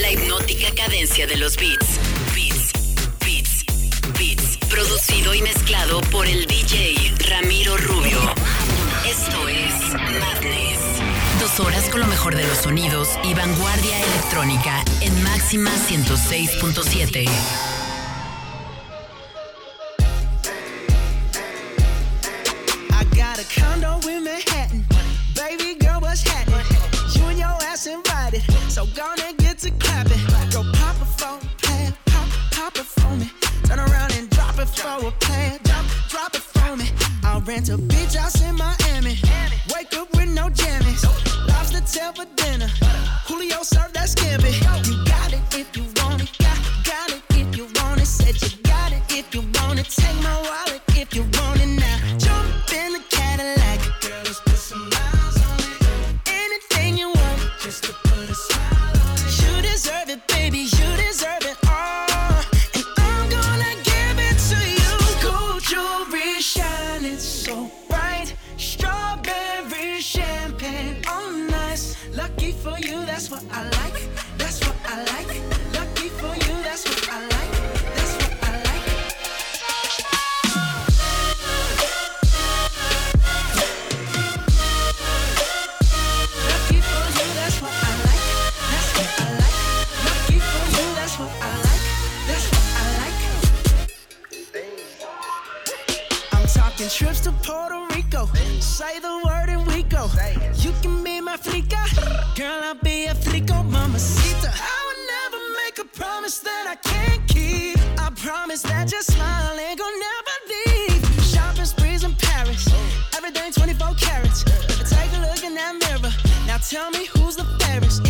La hipnótica cadencia de los beats. Beats, beats, beats. Producido y mezclado por el DJ Ramiro Rubio. Esto es Madness. Dos horas con lo mejor de los sonidos y vanguardia electrónica en máxima 106.7. Condo Manhattan, baby girl, what's happening? You invited, so gone and Atlanta, beach house in Miami. Wake up with no jammies. Lobster tail for dinner. Julio served that scampi. I'll be a flico mamacita. I would never make a promise that I can't keep. I promise that your smile ain't gonna never leave. Shopping sprees in Paris, everything 24 carats. Take a look in that mirror. Now tell me who's the fairest.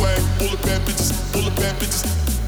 swag, bullet bad bitches, bullet bad bitches.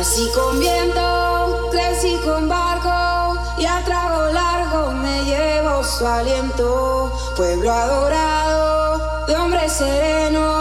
Nací con viento, crecí con barco y a trago largo me llevo su aliento. Pueblo adorado de hombre sereno.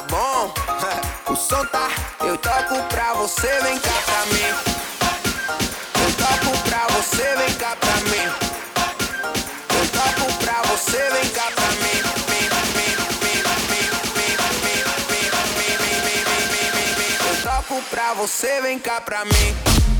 Tá bom. o som tá, eu toco pra você, vem cá pra mim. Eu toco pra você, vem cá pra mim. Eu toco pra você, vem cá pra mim. Eu toco pra você, vem cá pra mim.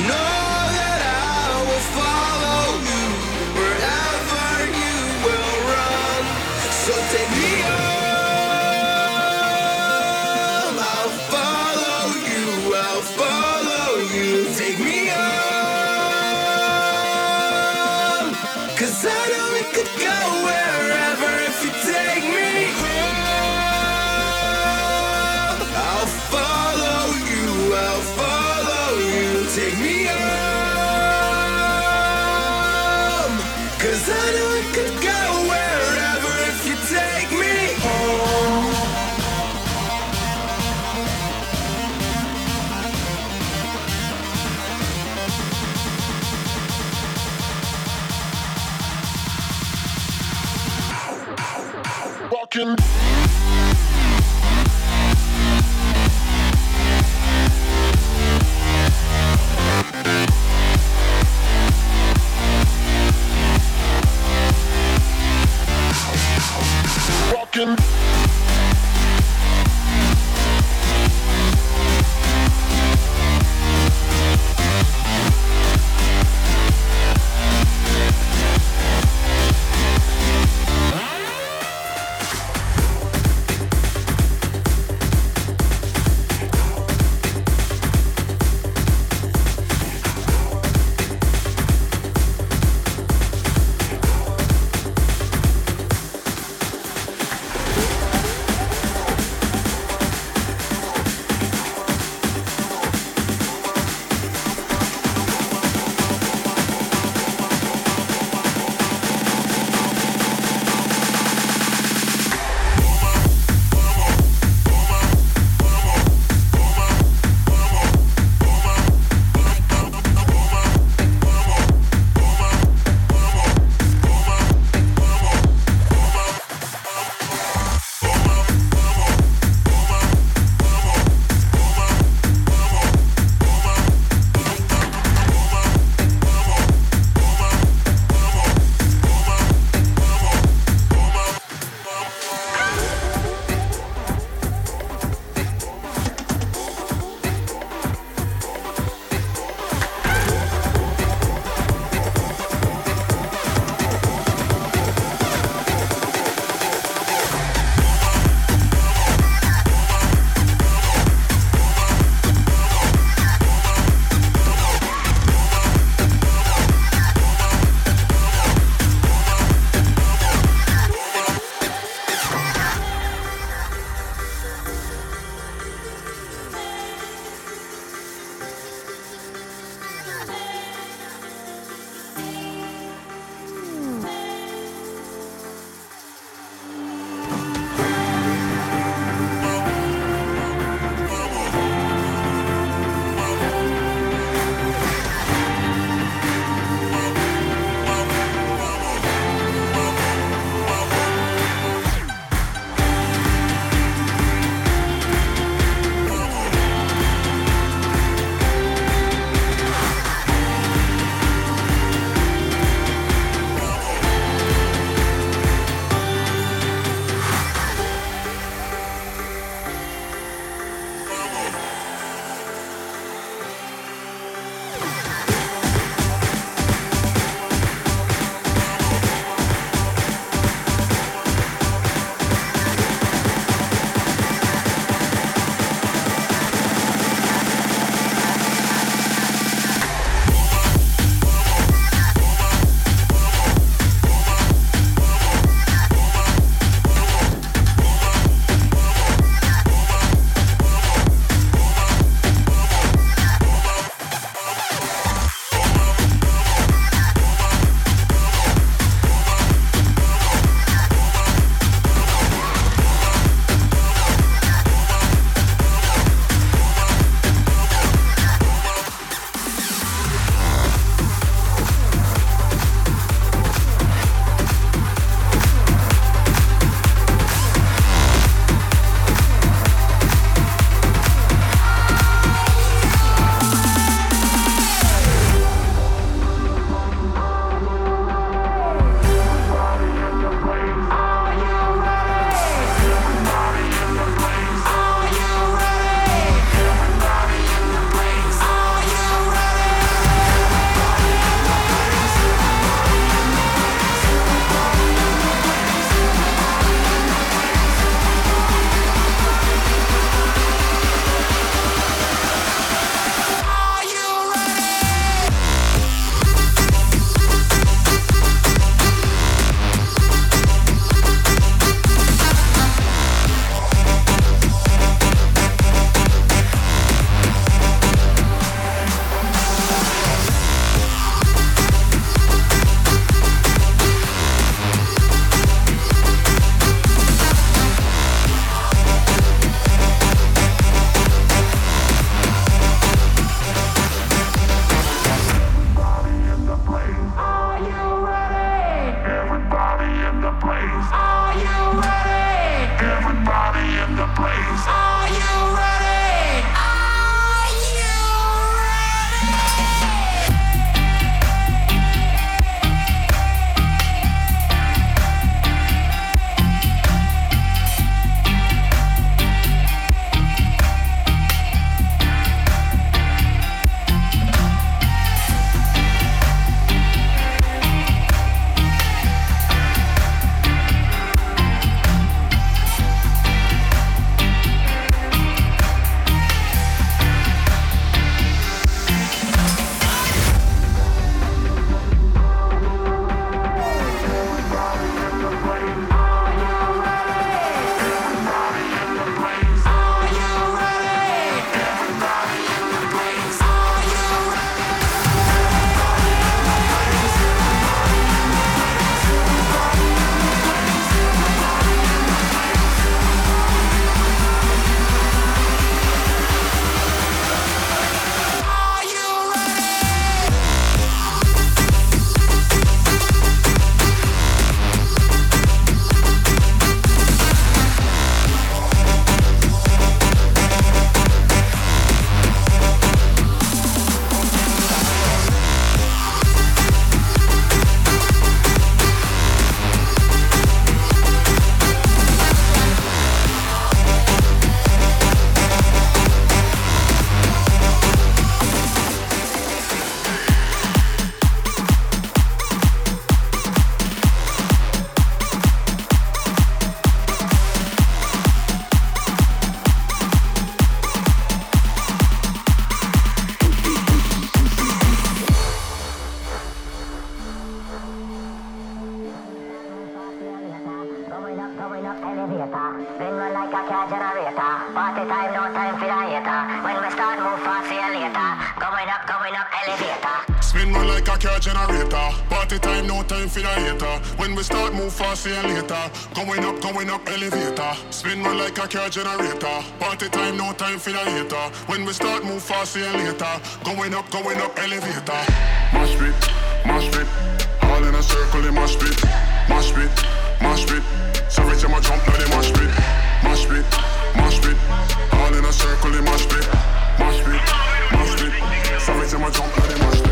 And generator. Party time, no time for the hater. When we start, move fast, see you later. Going up, going up, elevator. Mosh pit, mosh pit. All in a circle, they mosh pit, mosh pit, mosh pit. Sorry, to my jump, now they mosh pit, mosh pit, mosh pit. All in a circle, they mosh pit, mosh pit, mosh pit. Sorry, to my jump, now they mosh pit,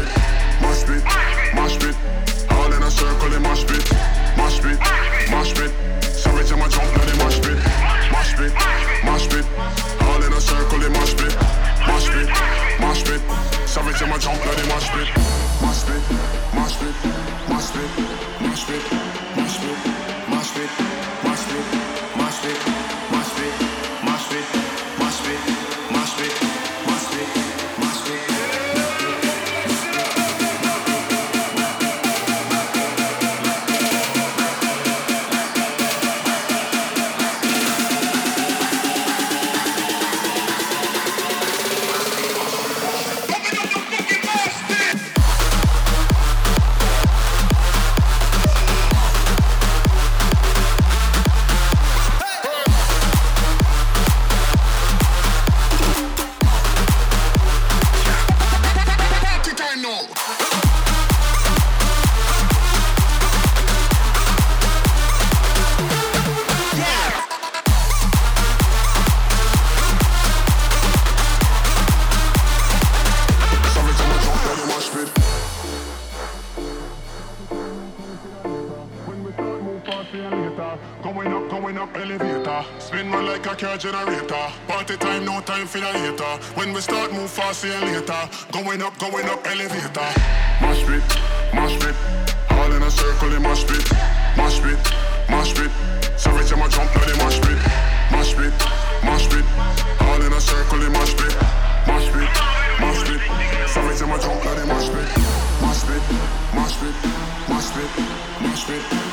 pass here later. Going up, going up, elevator. Mash pit, mash pit. All in a circle, they mash pit. Mash pit, mash pit. So rich, I'm jump, bloody they mash pit. Mash pit, mash pit. All in a circle, they mash pit. Mash pit, mash pit. So rich, I'm jump, bloody they mash pit. Mash pit, mash pit. Mash pit, mash pit. Pit.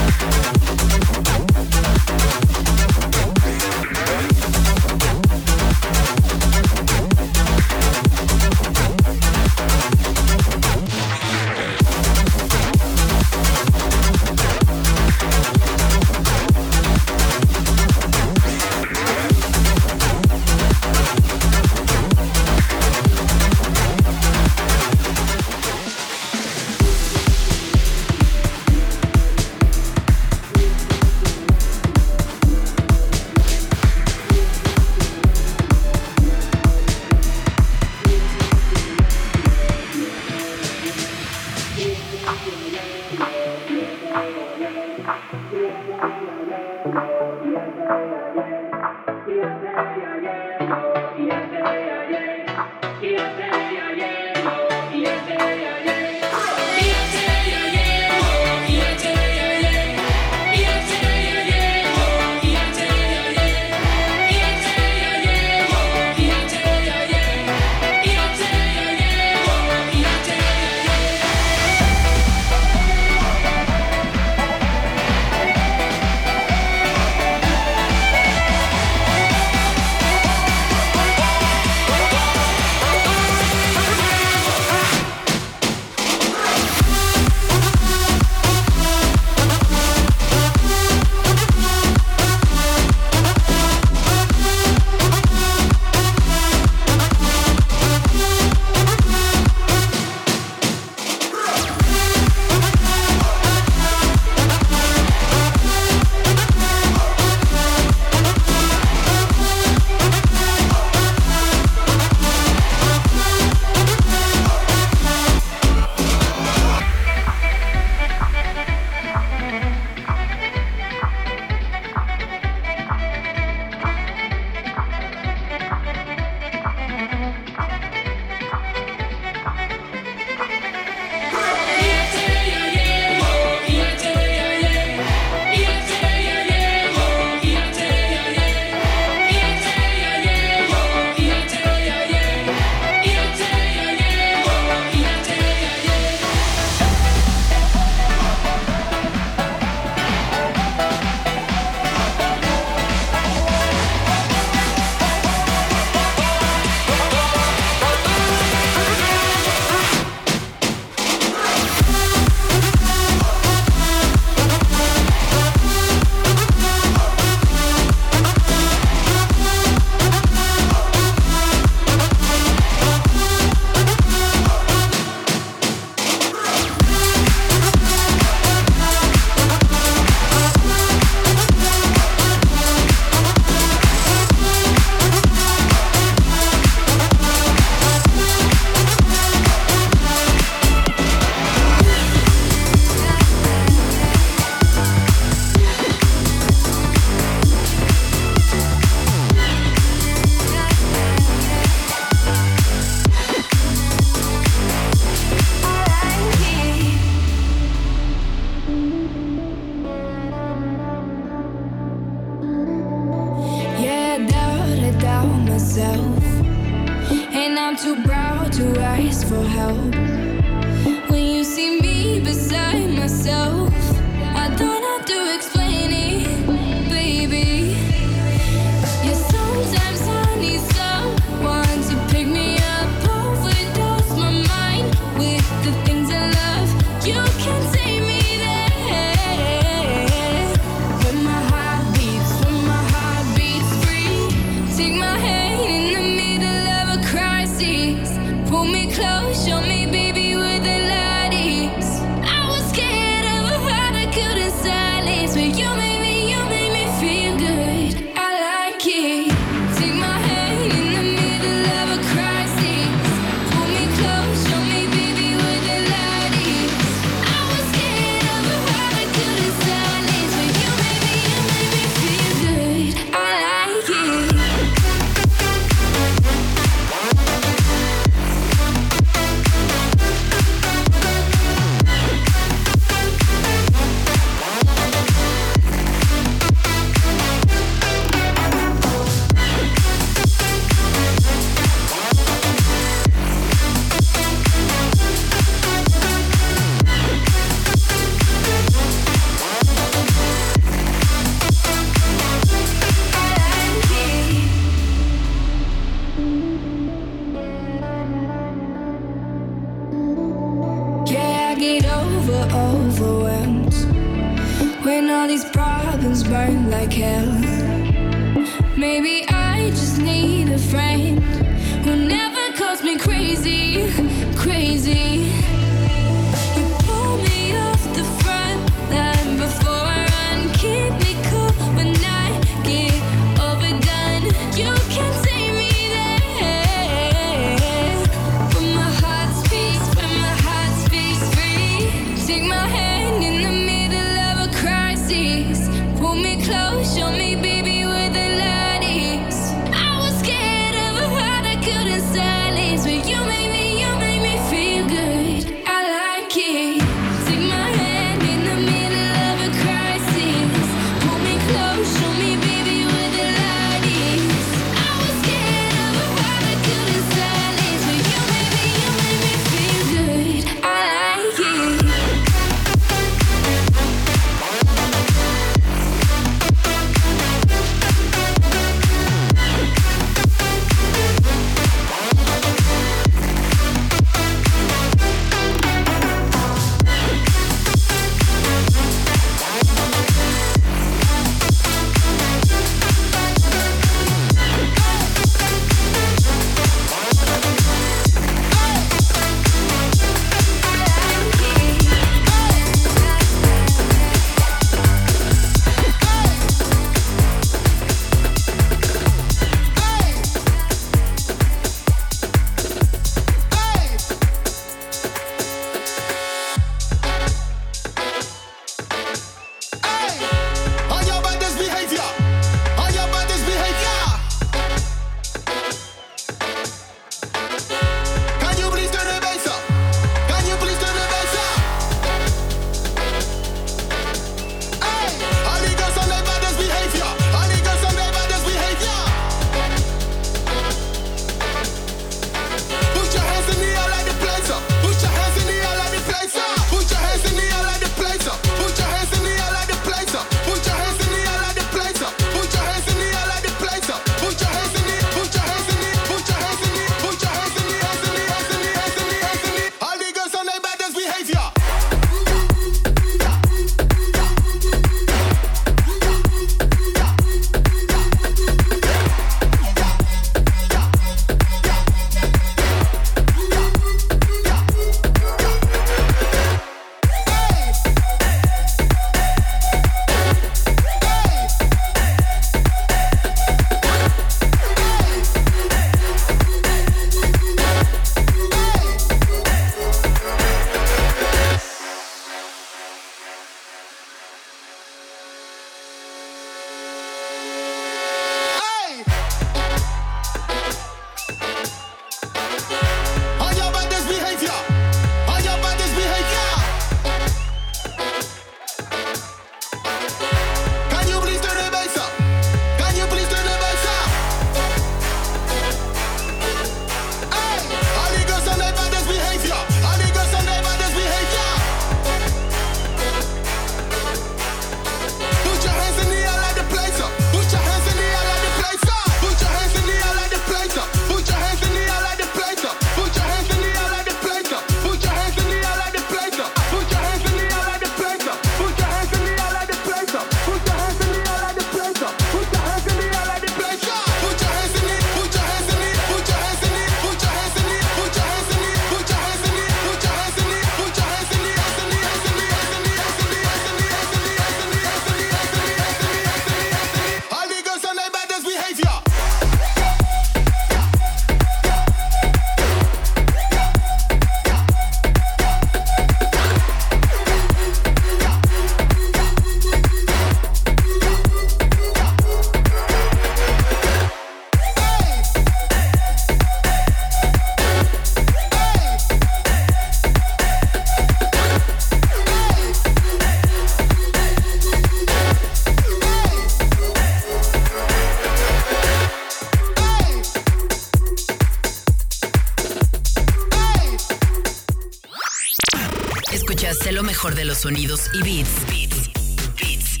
sonidos y beats, beats, beats,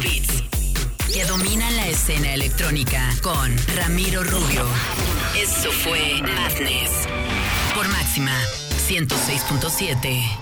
beats que dominan la escena electrónica con Ramiro Rubio. Eso fue Madness por Máxima 106.7.